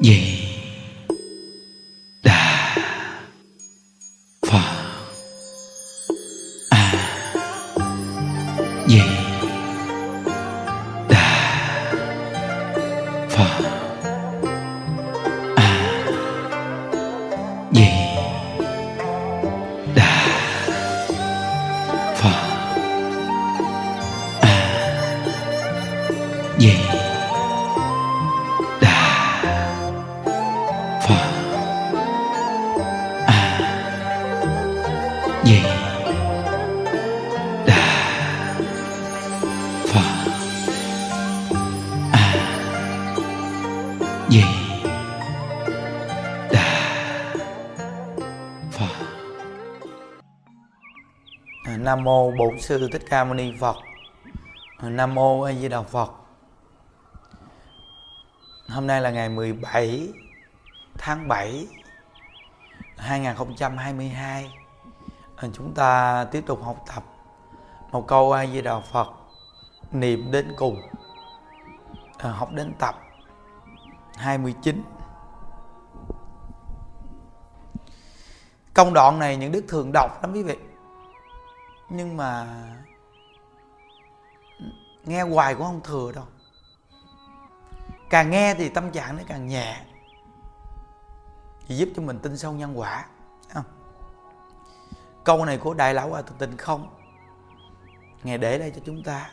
vậy. Gì đà phật Nam mô Bổn sư Thích Ca Mâu Ni Phật. Nam mô A Di Đà Phật. Hôm nay là ngày 17 tháng 7 2022. Chúng ta tiếp tục học tập một câu A Di Đà Phật, niệm đến cùng. Học đến tập 29. Công đoạn này những đức thường đọc lắm quý vị. Nhưng mà nghe hoài cũng không thừa đâu. Càng nghe thì tâm trạng nó càng nhẹ. Thì giúp cho mình tin sâu nhân quả không? câu này của đại lão hòa thượng tình không? Ngài để đây cho chúng ta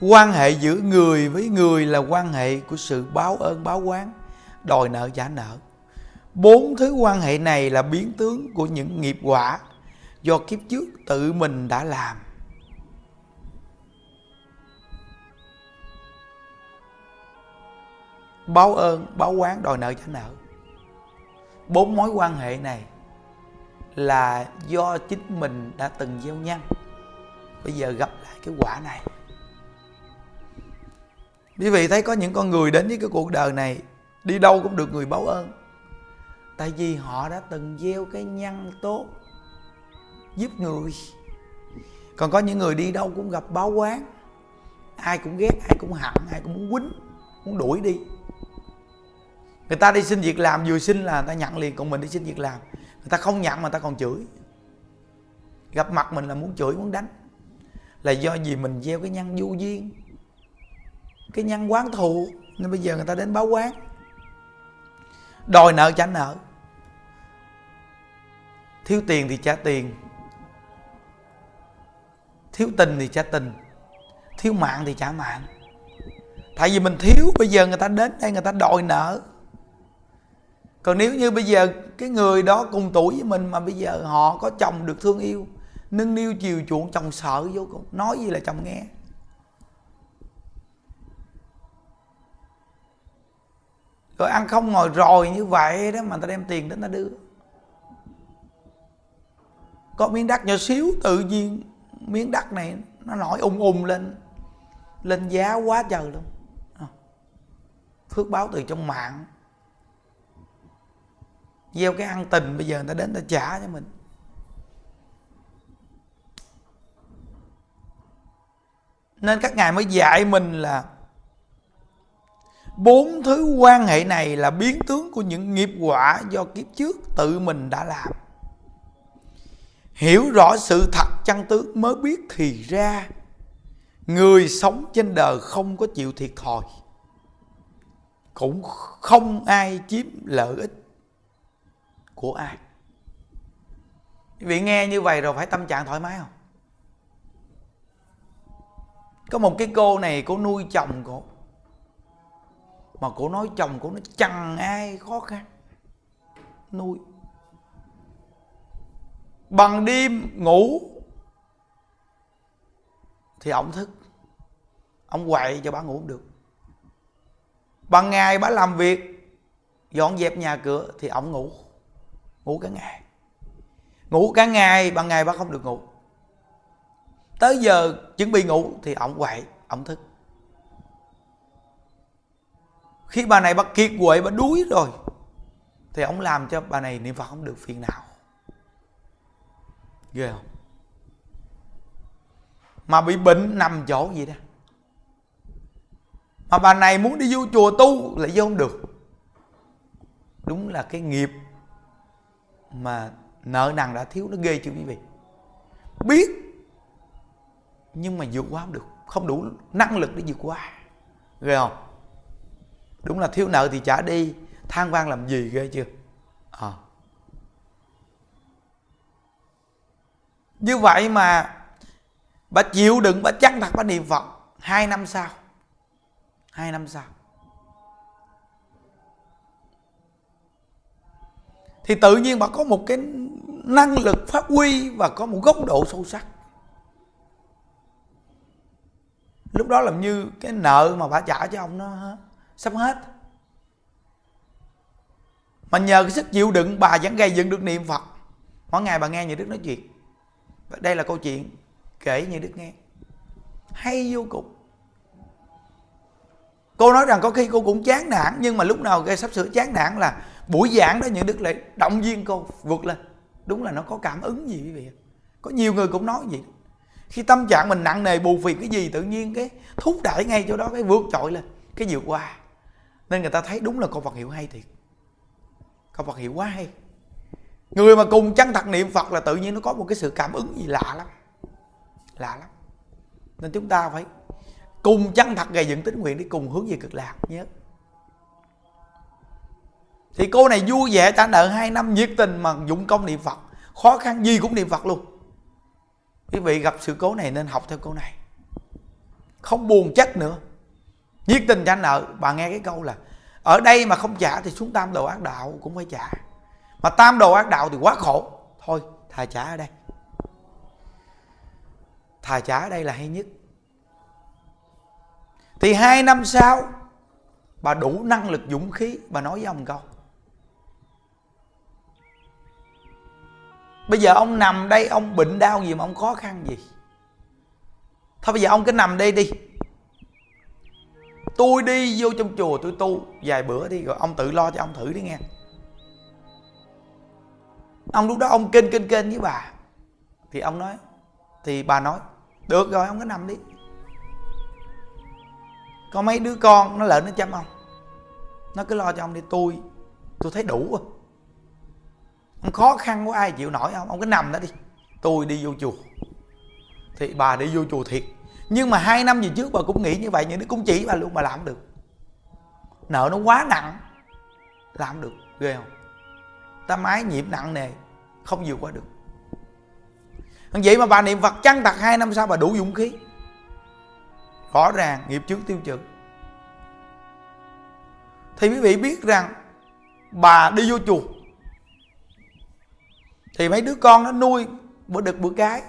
quan hệ giữa người với người là quan hệ của sự báo ơn, báo quán, đòi nợ, trả nợ. Bốn thứ quan hệ này là biến tướng của những nghiệp quả do kiếp trước tự mình đã làm. Báo ơn, báo quán, đòi nợ, trả nợ. Bốn mối quan hệ này là do chính mình đã từng gieo nhân bây giờ gặp lại cái quả này quý vị thấy có những con người đến với cái cuộc đời này, đi đâu cũng được người báo ơn. Tại vì họ đã từng gieo cái nhân tốt, giúp người. Còn có những người đi đâu cũng gặp báo quán. Ai cũng ghét, ai cũng hận ai cũng muốn quýnh, muốn đuổi đi. Người ta đi xin việc làm, vừa xin là người ta nhận liền, còn mình đi xin việc làm. Người ta không nhận mà người ta còn chửi. Gặp mặt mình là muốn chửi, muốn đánh. Là do gì mình gieo cái nhân vô duyên cái nhân quán thù. Nên bây giờ người ta đến báo quán. Đòi nợ trả nợ. Thiếu tiền thì trả tiền. Thiếu tình thì trả tình. Thiếu mạng thì trả mạng. Tại vì mình thiếu, bây giờ người ta đến đây người ta đòi nợ. Còn nếu như bây giờ cái người đó cùng tuổi với mình mà bây giờ họ có chồng được thương yêu, nâng niu chiều chuộng chồng sợ vô cùng. Nói gì là chồng nghe. Rồi ăn không ngồi rồi như vậy đó mà ta đem tiền đến ta đưa. Có miếng đất nhỏ xíu, tự nhiên miếng đất này nó nổi ung ung lên lên giá quá trời luôn. À, phước báo từ trong mạng. Gieo cái ăn tình, bây giờ người ta đến ta trả cho mình. Nên các ngài mới dạy mình là bốn thứ quan hệ này là biến tướng của những nghiệp quả do kiếp trước tự mình đã làm. Hiểu rõ sự thật chân tướng mới biết thì ra, người sống trên đời không có chịu thiệt thòi, cũng không ai chiếm lợi ích của ai. Quý vị nghe như vậy rồi phải tâm trạng thoải mái không? Có một cái cô này, cô nuôi chồng cô mà cô nói chồng cô nó chẳng ai khó khăn. Nuôi. Bằng đêm ngủ. Thì ổng thức. Ông quậy cho bà ngủ không được. Bằng ngày bà làm việc. Dọn dẹp nhà cửa thì ổng ngủ. Ngủ cả ngày. Ngủ cả ngày, bằng ngày bà không được ngủ. Tới giờ chuẩn bị ngủ thì ổng quậy ổng thức khi bà này bà kiệt quệ, bà đuối rồi, thì ông làm cho bà này niệm phật không được phiền nào ghê không? Mà bị bệnh nằm chỗ gì đó. Mà bà này muốn đi vô chùa tu lại vô không được. Đúng là cái nghiệp mà nợ nần đã thiếu, nó ghê chứ quý vị? Biết, nhưng mà vượt qua không được. Không đủ năng lực để vượt qua. Ghê không? Đúng là thiếu nợ thì trả đi. Than van làm gì ghê chưa? À. như vậy mà bà chịu đựng, bà chăng thật bà niệm phật hai năm sau. Hai năm sau. Thì tự nhiên bà có một cái năng lực phát huy và có một góc độ sâu sắc. Lúc đó làm như cái nợ mà bà trả cho ông nó sắp hết. Mà nhờ cái sức chịu đựng, bà vẫn gây dựng được niệm phật. Mỗi ngày bà nghe như đức nói chuyện. Đây là câu chuyện kể như đức nghe. Hay vô cùng. Cô nói rằng có khi cô cũng chán nản, nhưng mà lúc nào gây sắp sửa chán nản là buổi giảng đó những đức lại động viên cô, vượt lên. Đúng là nó có cảm ứng gì quý vị có nhiều người cũng nói vậy. khi tâm trạng mình nặng nề bù phiền cái gì, tự nhiên cái thúc đẩy ngay chỗ đó, cái vượt trội lên, cái vượt qua nên người ta thấy đúng là con Phật hiệu hay thiệt. Con Phật hiệu quá hay. Người mà cùng chân thật niệm Phật là tự nhiên nó có một cái sự cảm ứng gì lạ lắm. Lạ lắm. Nên chúng ta phải cùng chân thật gây dựng tính nguyện để cùng hướng về cực lạc nhớ. Thì cô này vui vẻ trả nợ hai năm nhiệt tình mà dụng công niệm Phật. Khó khăn gì cũng niệm Phật luôn. Quý vị gặp sự cố này nên học theo cô này. Không buồn trách nữa nhiệt tình trả nợ. Bà nghe cái câu là, ở đây mà không trả thì xuống tam đồ ác đạo cũng phải trả. Mà tam đồ ác đạo thì quá khổ. Thôi, thà trả ở đây. Thà trả ở đây là hay nhất. Thì hai năm sau, bà đủ năng lực dũng khí, bà nói với ông câu. Bây giờ ông nằm đây, ông bệnh đau gì mà ông khó khăn gì? Thôi bây giờ ông cứ nằm đây đi tôi đi vô trong chùa tôi tu, vài bữa đi, rồi ông tự lo cho ông thử đi nghe. Ông lúc đó ông kênh kênh kênh với bà. Thì ông nói, thì bà nói, được rồi, ông cứ nằm đi. Có mấy đứa con, nó lợn nó chăm ông. Nó cứ lo cho ông đi, tôi tôi thấy đủ rồi ông khó khăn quá, ai chịu nổi không ông cứ nằm đó đi. Tôi đi vô chùa. Thì bà đi vô chùa thiệt nhưng mà hai năm về trước bà cũng nghĩ như vậy nhưng nó cũng chỉ bà luôn, bà làm được. Nợ nó quá nặng, làm được, ghê không? Ta mái nhiễm nặng nề, không vượt qua được. Vậy mà bà niệm phật chăng thật hai năm sau bà đủ dũng khí. Rõ ràng nghiệp chướng tiêu trừ. Thì quý vị biết rằng bà đi vô chùa, thì mấy đứa con nó nuôi bữa đực bữa cái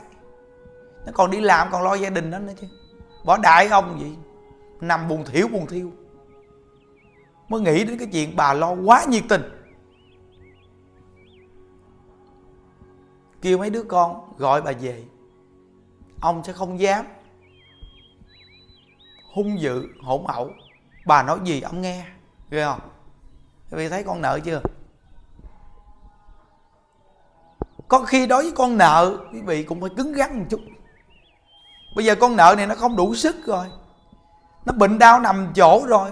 nó còn đi làm, còn lo gia đình đó nữa chứ. Bỏ đại ông gì nằm buồn thiểu, buồn thiêu. Mới nghĩ đến cái chuyện bà lo quá nhiệt tình. Kêu mấy đứa con gọi bà về. Ông sẽ không dám hung dữ, hỗn ẩu bà nói gì ông nghe, ghê không? Quý vị thấy con nợ chưa? Có khi đối với con nợ, quý vị cũng phải cứng rắn một chút bây giờ con nợ này nó không đủ sức rồi. Nó bệnh đau nằm chỗ rồi.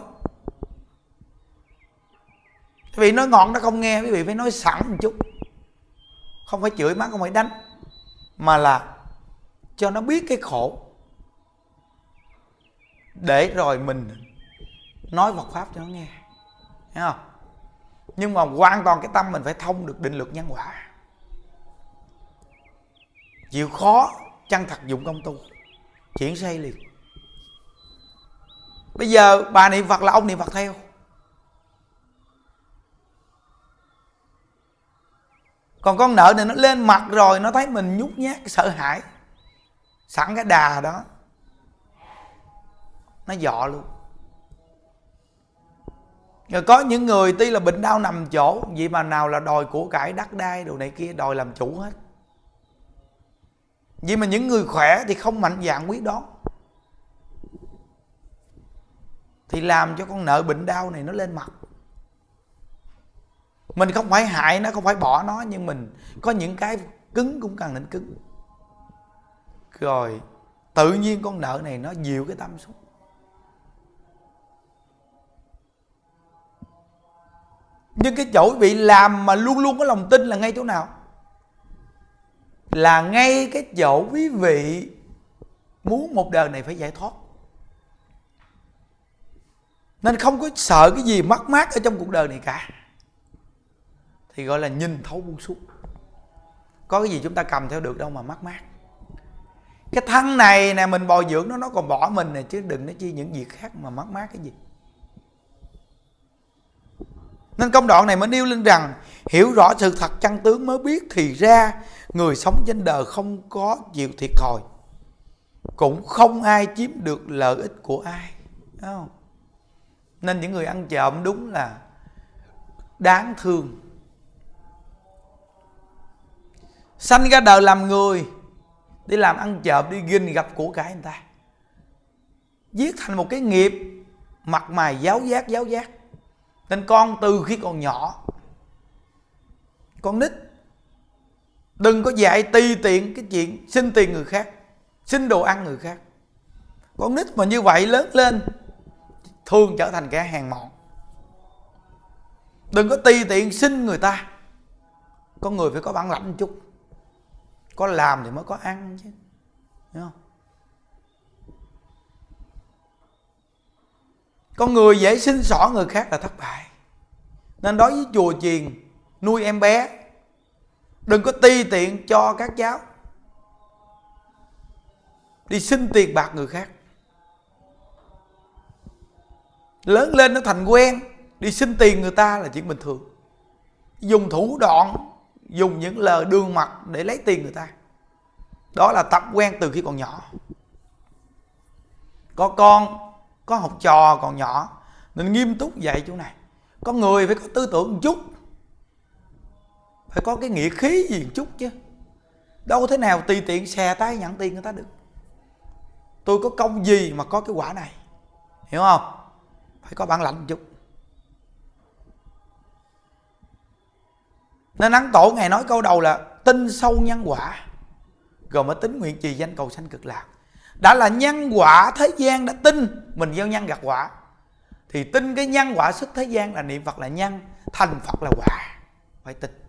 Quý vị nói ngọn nó không nghe, quý vị phải nói sẵn một chút. Không phải chửi má, không phải đánh, mà là cho nó biết cái khổ. Để rồi mình nói Phật pháp cho nó nghe. Thấy không? Nhưng mà hoàn toàn cái tâm mình phải thông được định luật nhân quả. Chịu khó, chân thật dụng công tu chuyển xây liền. Bây giờ bà niệm phật là ông niệm phật theo. Còn con nợ này nó lên mặt rồi, nó thấy mình nhút nhát, sợ hãi. Sẵn cái đà đó. Nó dọ luôn. Rồi có những người tuy là bệnh đau nằm chỗ, vậy mà nào là đòi của cải đắc đai đồ này kia, đòi làm chủ hết vì mà những người khỏe thì không mạnh dạn quyết đoán Thì làm cho con nợ bệnh đau này nó lên mặt. Mình không phải hại nó, không phải bỏ nó Nhưng mình có những cái cứng cũng cần nên cứng. Rồi tự nhiên con nợ này nó dịu cái tâm xuống. Nhưng cái chỗ bị làm mà luôn luôn có lòng tin là ngay chỗ nào? Là ngay cái chỗ quý vị muốn một đời này phải giải thoát. Nên không có sợ cái gì mất mát ở trong cuộc đời này cả. Thì gọi là nhìn thấu buông xuống. Có cái gì chúng ta cầm theo được đâu mà mất mát. Cái thân này nè, mình bồi dưỡng nó nó còn bỏ mình nè, chứ đừng nói chi những việc khác mà mất mát cái gì. Nên công đoạn này mới nêu lên rằng hiểu rõ sự thật chân tướng mới biết thì ra, người sống trên đời không có chịu thiệt thòi. Cũng không ai chiếm được lợi ích của ai Đúng không? nên những người ăn trộm đúng là đáng thương. Sanh ra đời làm người, đi làm ăn trộm đi ginh gặp của cải người ta. Viết thành một cái nghiệp, mặt mày giáo giác giáo giác. Nên con từ khi còn nhỏ con nít. Đừng có dạy tùy tiện cái chuyện xin tiền người khác, xin đồ ăn người khác. Con nít mà như vậy lớn lên, thường trở thành kẻ hèn mọn. Đừng có tùy tiện xin người ta. Con người phải có bản lãnh chút. Có làm thì mới có ăn chứ. Hiểu không? Con người dễ xin xỏ người khác là thất bại. Nên đối với chùa chiền, nuôi em bé đừng có ti tiện cho các cháu đi xin tiền bạc người khác. Lớn lên nó thành quen, đi xin tiền người ta là chuyện bình thường. Dùng thủ đoạn, dùng những lời đương mặt để lấy tiền người ta. Đó là tập quen từ khi còn nhỏ. Có con, có học trò còn nhỏ, nên nghiêm túc dạy chỗ này. Có người phải có tư tưởng một chút phải có cái nghĩa khí gì một chút chứ. Đâu thế nào tùy tiện xè tay nhận tiền người ta được. Tôi có công gì mà có cái quả này? Hiểu không? Phải có bản lãnh một chút. Nên ấn tổ ngày nói câu đầu là tin sâu nhân quả. Rồi mới tính nguyện trì danh cầu sanh cực lạc. Đã là nhân quả, thế gian đã tin mình gieo nhân gặt quả. Thì tin cái nhân quả xuất thế gian là niệm phật là nhân, thành phật là quả. Phải tin.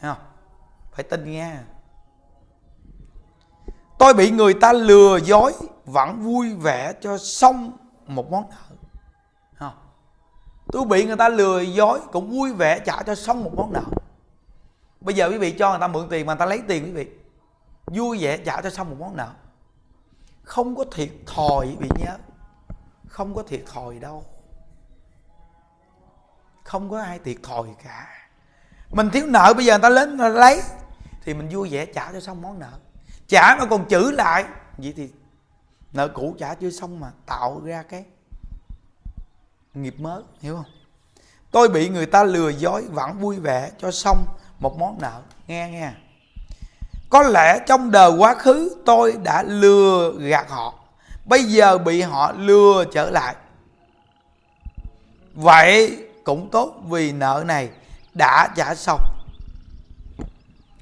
Thấy không? Phải tin nghe. Tôi bị người ta lừa dối, vẫn vui vẻ cho xong một món nợ. Không? tôi bị người ta lừa dối, cũng vui vẻ trả cho xong một món nợ. Bây giờ quý vị cho người ta mượn tiền mà người ta lấy tiền quý vị. Vui vẻ trả cho xong một món nợ. Không có thiệt thòi quý vị nhớ không có thiệt thòi đâu. Không có ai thiệt thòi cả mình thiếu nợ, bây giờ người ta đến người ta lấy. Thì mình vui vẻ trả cho xong món nợ. Trả mà còn chữ lại. Vậy thì nợ cũ trả chưa xong mà tạo ra cái nghiệp mới, hiểu không? Tôi bị người ta lừa dối vẫn vui vẻ cho xong một món nợ. Nghe nghe. Có lẽ trong đời quá khứ tôi đã lừa gạt họ. Bây giờ bị họ lừa trở lại. Vậy cũng tốt vì nợ này đã trả xong.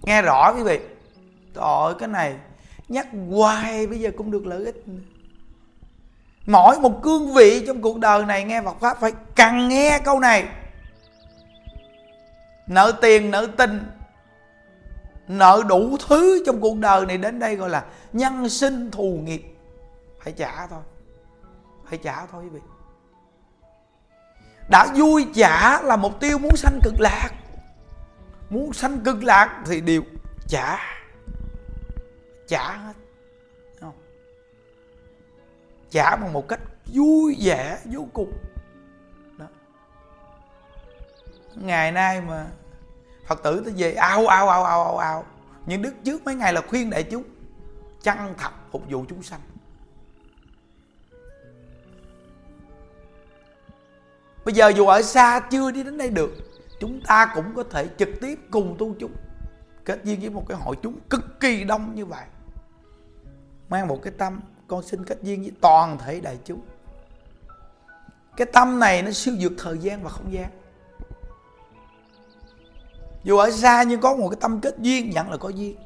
Nghe rõ quý vị. Trời, cái này nhắc hoài bây giờ cũng được lợi ích. Mỗi một cương vị trong cuộc đời này nghe Phật pháp phải cần nghe câu này. Nợ tiền, nợ tình, nợ đủ thứ trong cuộc đời này đến đây gọi là nhân sinh thù nghiệp. Phải trả thôi. Phải trả thôi quý vị đã vui trả là mục tiêu muốn sanh cực lạc. Muốn sanh cực lạc thì đều trả trả hết. Không? Trả bằng một cách vui vẻ, vô cùng. Đó. Ngày nay mà phật tử tới về, ao ao ao ao ao ao. Nhưng đức trước mấy ngày là khuyên đại chúng chân thật phục vụ chúng sanh. Bây giờ dù ở xa chưa đi đến đây được, chúng ta cũng có thể trực tiếp cùng tu chúng kết duyên với một cái hội chúng cực kỳ đông như vậy. Mang một cái tâm, con xin kết duyên với toàn thể đại chúng. Cái tâm này nó siêu vượt thời gian và không gian. Dù ở xa nhưng có một cái tâm kết duyên nhận là có duyên.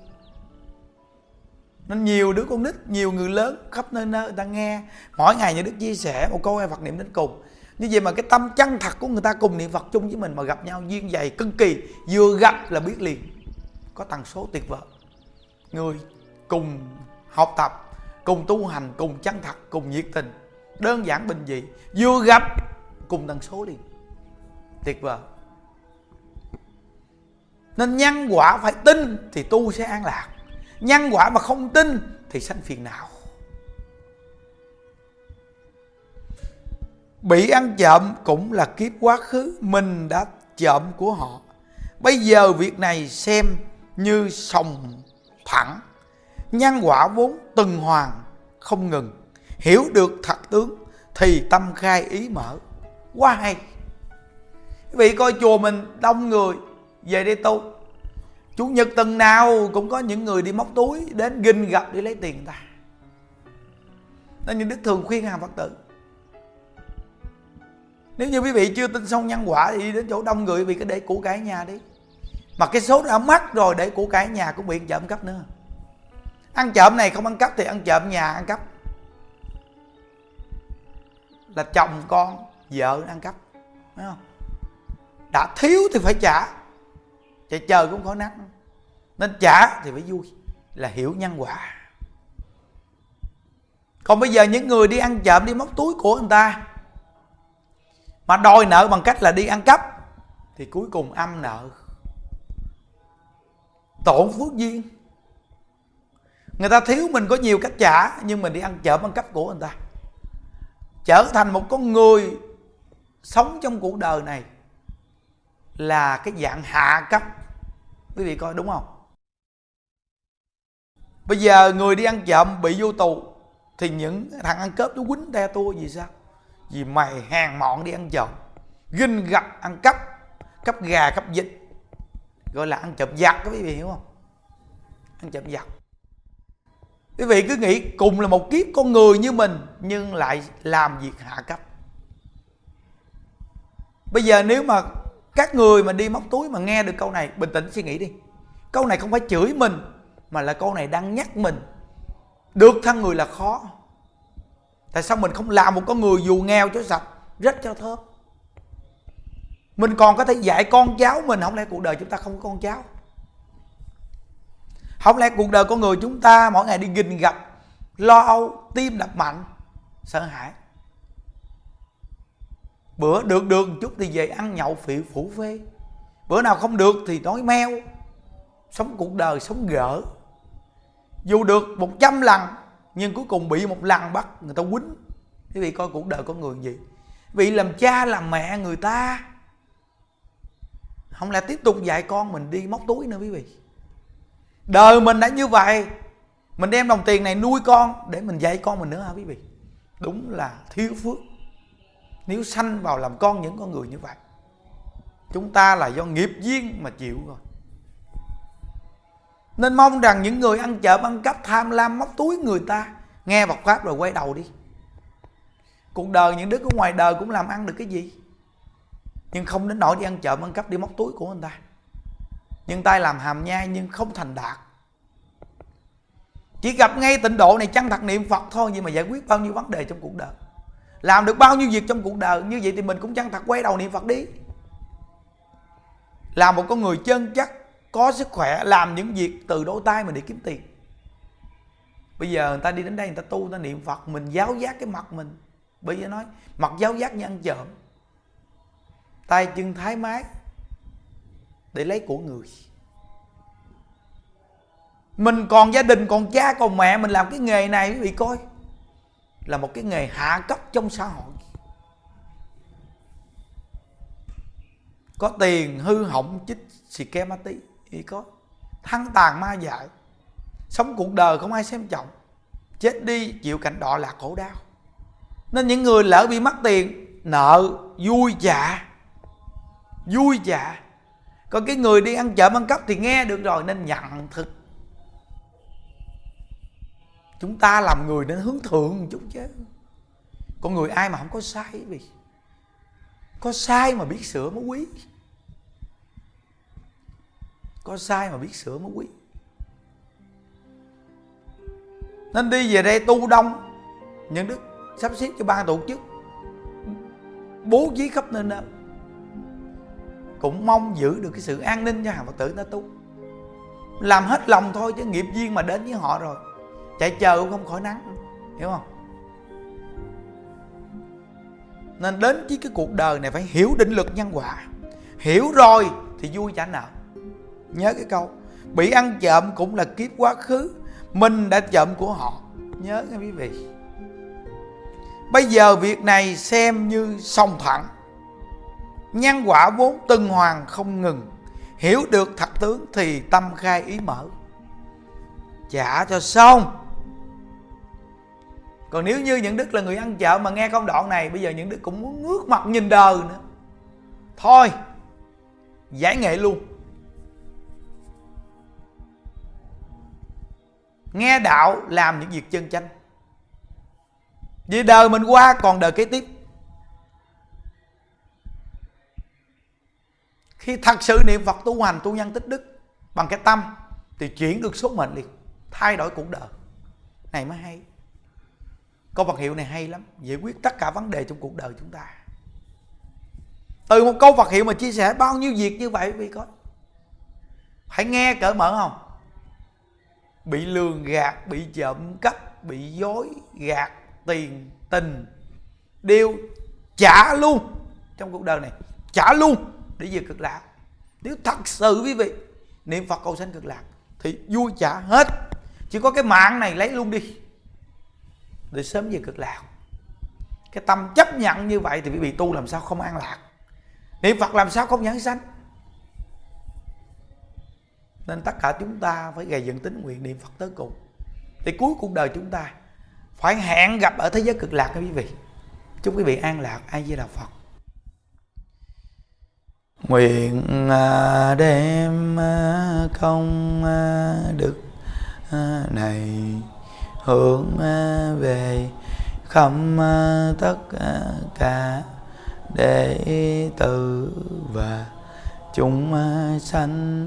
Nên nhiều đứa con nít, nhiều người lớn khắp nơi nơi người ta nghe. Mỗi ngày những đức chia sẻ một câu ai Phật niệm đến cùng như vậy mà cái tâm chân thật của người ta cùng niệm phật chung với mình mà gặp nhau duyên dày cực kỳ, vừa gặp là biết liền. Có tần số tuyệt vời. Người cùng học tập, cùng tu hành, cùng chân thật, cùng nhiệt tình, đơn giản bình dị, vừa gặp cùng tần số liền. Tuyệt vời. Nên nhân quả phải tin thì tu sẽ an lạc. Nhân quả mà không tin thì sanh phiền não. Bị ăn trộm cũng là kiếp quá khứ, mình đã trộm của họ. Bây giờ việc này xem như sòng thẳng nhân quả vốn tuần hoàn, không ngừng. Hiểu được thật tướng thì tâm khai ý mở. Quá hay. Quý vị coi chùa mình đông người, về đây tu. Chủ nhật tuần nào cũng có những người đi móc túi đến ginh gặp để lấy tiền người ta. Nên những đức thường khuyên hàng phật tử nếu như quý vị chưa tin xong nhân quả thì đi đến chỗ đông người quý vị cứ để củ cải nhà đi. Mà cái số đã mất rồi để củ cải nhà cũng bị trộm cắp nữa. Ăn trộm này không ăn cắp thì ăn trộm nhà ăn cắp. Là chồng con vợ ăn cắp thấy không? Đã thiếu thì phải trả. Chạy chờ cũng khó nát, nên trả thì phải vui là hiểu nhân quả. Còn bây giờ những người đi ăn trộm đi móc túi của người ta mà đòi nợ bằng cách là đi ăn cắp. Thì cuối cùng âm nợ. Tổn phước duyên. Người ta thiếu mình có nhiều cách trả, nhưng mình đi ăn chở ăn cắp của người ta. Trở thành một con người sống trong cuộc đời này là cái dạng hạ cấp. Quý vị coi đúng không? Bây giờ người đi ăn trộm bị vô tù, thì những thằng ăn cướp nó quýnh te tua gì sao? Vì mày hàng mọn đi ăn trộm ginh gặp ăn cắp cắp gà, cắp vịt. Gọi là ăn trộm giặc các quý vị, hiểu không? Ăn trộm giặc quý vị cứ nghĩ cùng là một kiếp con người như mình, nhưng lại làm việc hạ cấp. Bây giờ nếu mà các người mà đi móc túi mà nghe được câu này, bình tĩnh suy nghĩ đi. Câu này không phải chửi mình, mà là câu này đang nhắc mình. Được thân người là khó tại sao mình không làm một con người dù nghèo cho sạch, rất cho thơm? Mình còn có thể dạy con cháu mình, không lẽ cuộc đời chúng ta không có con cháu? Không lẽ cuộc đời con người chúng ta mỗi ngày đi gìn gặp lo âu, tim đập mạnh, sợ hãi? Bữa được được một chút thì về ăn nhậu phỉ phủ phê. Bữa nào không được thì nói meo. Sống cuộc đời, sống gỡ. Dù được 100 lần nhưng cuối cùng bị một lần bắt người ta quýnh. Quý vị coi cuộc đời con người gì? Vị làm cha, làm mẹ người ta. Không lẽ tiếp tục dạy con mình đi móc túi nữa quý vị? Đời mình đã như vậy, mình đem đồng tiền này nuôi con để mình dạy con mình nữa hả quý vị? Đúng là thiếu phước. Nếu sanh vào làm con những con người như vậy, chúng ta là do nghiệp duyên mà chịu rồi nên mong rằng những người ăn chợ ăn cắp tham lam móc túi người ta, nghe Phật pháp rồi quay đầu đi. Cuộc đời những đứa ở ngoài đời cũng làm ăn được cái gì? Nhưng không đến nỗi đi ăn chợ ăn cắp đi móc túi của người ta. Nhưng tay làm hàm nhai nhưng không thành đạt. Chỉ gặp ngay tịnh độ này chân thật niệm phật thôi, nhưng mà giải quyết bao nhiêu vấn đề trong cuộc đời? Làm được bao nhiêu việc trong cuộc đời? Như vậy thì mình cũng chân thật quay đầu niệm phật đi? Làm một con người chân chắc có sức khỏe, làm những việc từ đôi tay mình để kiếm tiền. Bây giờ người ta đi đến đây, người ta tu, người ta niệm phật, mình giáo giác cái mặt mình. Bây giờ nói, mặt giáo giác như ăn trộm. Tay chân thái mái để lấy của người. Mình còn gia đình, còn cha, còn mẹ, mình làm cái nghề này, quý vị coi, là một cái nghề hạ cấp trong xã hội. Có tiền hư hỏng chích xì ke ma tí chỉ có. Thăng tàn ma dại. Sống cuộc đời không ai xem trọng. Chết đi, chịu cảnh đọa lạc khổ đau. Nên những người lỡ bị mất tiền, nợ, vui dạ vui dạ còn cái người đi ăn chợ ăn cắp thì nghe được rồi, nên nhận thực. Chúng ta làm người nên hướng thượng một chút chứ. Con người ai mà không có sai vì? Có sai mà biết sửa mới quý có sai mà biết sửa mới quý. Nên đi về đây tu đông những đức sắp xếp cho ban tổ chức, bố trí khắp nơi nơi. Cũng mong giữ được cái sự an ninh cho hàng phật tử nó tu. Làm hết lòng thôi chứ nghiệp duyên mà đến với họ rồi, chạy chờ cũng không khỏi nắng, hiểu không? Nên đến với cái cuộc đời này phải hiểu định luật nhân quả. Hiểu rồi thì vui chả nợ nhớ cái câu, bị ăn trộm cũng là kiếp quá khứ, mình đã trộm của họ. Nhớ nghe quý vị. Bây giờ việc này xem như song thẳng nhân quả vốn tân hoàng không ngừng, hiểu được thật tướng thì tâm khai ý mở. Trả cho xong. Còn nếu như những đức là người ăn chợ mà nghe công đoạn này, bây giờ những đức cũng muốn ngước mặt nhìn đời nữa. Thôi, giải nghệ luôn. Nghe đạo làm những việc chân chánh. Vì đời mình qua, còn đời kế tiếp. Khi thật sự niệm phật tu hành, tu nhân tích đức bằng cái tâm thì chuyển được số mệnh liền, thay đổi cuộc đời. Này mới hay. Câu Phật hiệu này hay lắm, giải quyết tất cả vấn đề trong cuộc đời chúng ta. Từ một câu Phật hiệu mà chia sẻ bao nhiêu việc như vậy, vì có. Hãy nghe cỡ mở không? Bị lường gạt, bị trộm cắp, bị dối, gạt tiền, tình. Đều trả luôn. Trong cuộc đời này, trả luôn để về cực lạc. Nếu thật sự quý vị, niệm phật cầu sanh cực lạc, thì vui trả hết. Chỉ có cái mạng này lấy luôn đi, để sớm về cực lạc. Cái tâm chấp nhận như vậy thì quý vị tu làm sao không an lạc? Niệm phật làm sao không nhãn sanh? Nên tất cả chúng ta phải gầy dựng tính nguyện niệm phật tới cùng. Thì cuối cuộc đời chúng ta phải hẹn gặp ở thế giới cực lạc các quý vị. Chúc quý vị an lạc ai di đà phật. Nguyện à, đem à, công à, đức này hướng về khắp tất cả đệ tử và chúng sanh